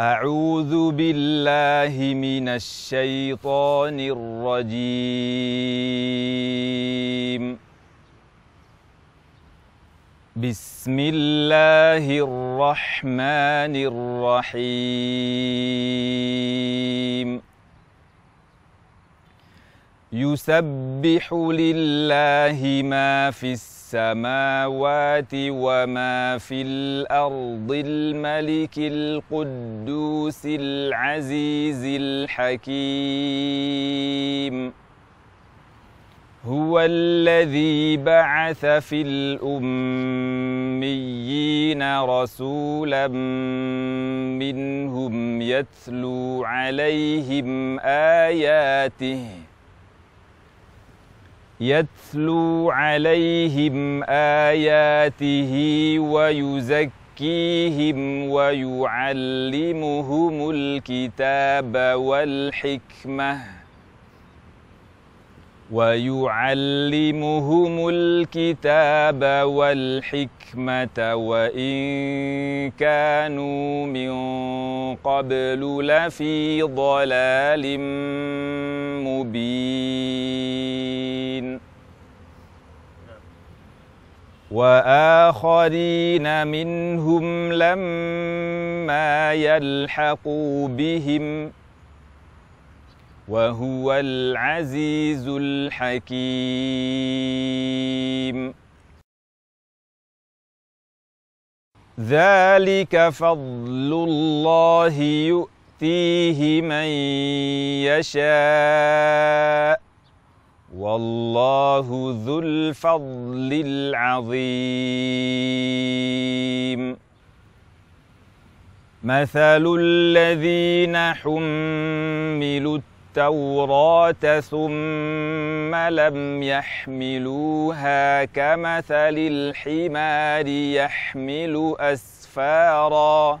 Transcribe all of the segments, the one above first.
أعوذ بالله من الشيطان الرجيم. بسم الله الرحمن الرحيم. يسبح لله ما في السماوات وما في الأرض الملك القدوس العزيز الحكيم. هو الذي بعث في الأميين رسولا منهم يتلو عليهم آياته. يتلو عليهم آياته ويزكيهم ويعلمهم الكتاب والحكمة ويعلمهم الكتاب والحكمة وإن كانوا من قبل لفي ضلال مبين وآخرين منهم لما يلحقوا بهم وهو العزيز الحكيم. ذلك فضل الله يؤتيه من يشاء. والله ذو الفضل العظيم. مثل الذين حملوا التوراة ثم لم يحملوها كمثل الحمار يحمل أسفارا.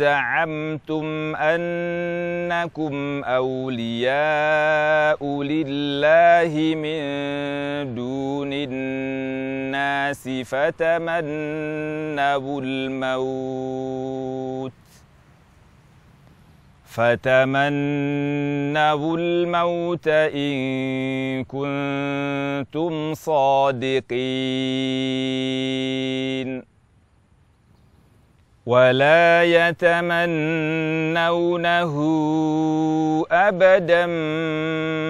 زعمتم أنكم أولياء لله من دون الناس فتمنوا الموت فتمنوا الموت إن كنتم صادقين ولا يتمنونه أبدا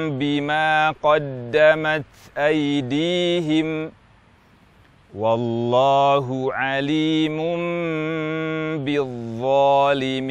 بما قدمت أيديهم. والله عليم بالظالمين.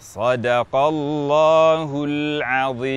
صدق الله العظيم.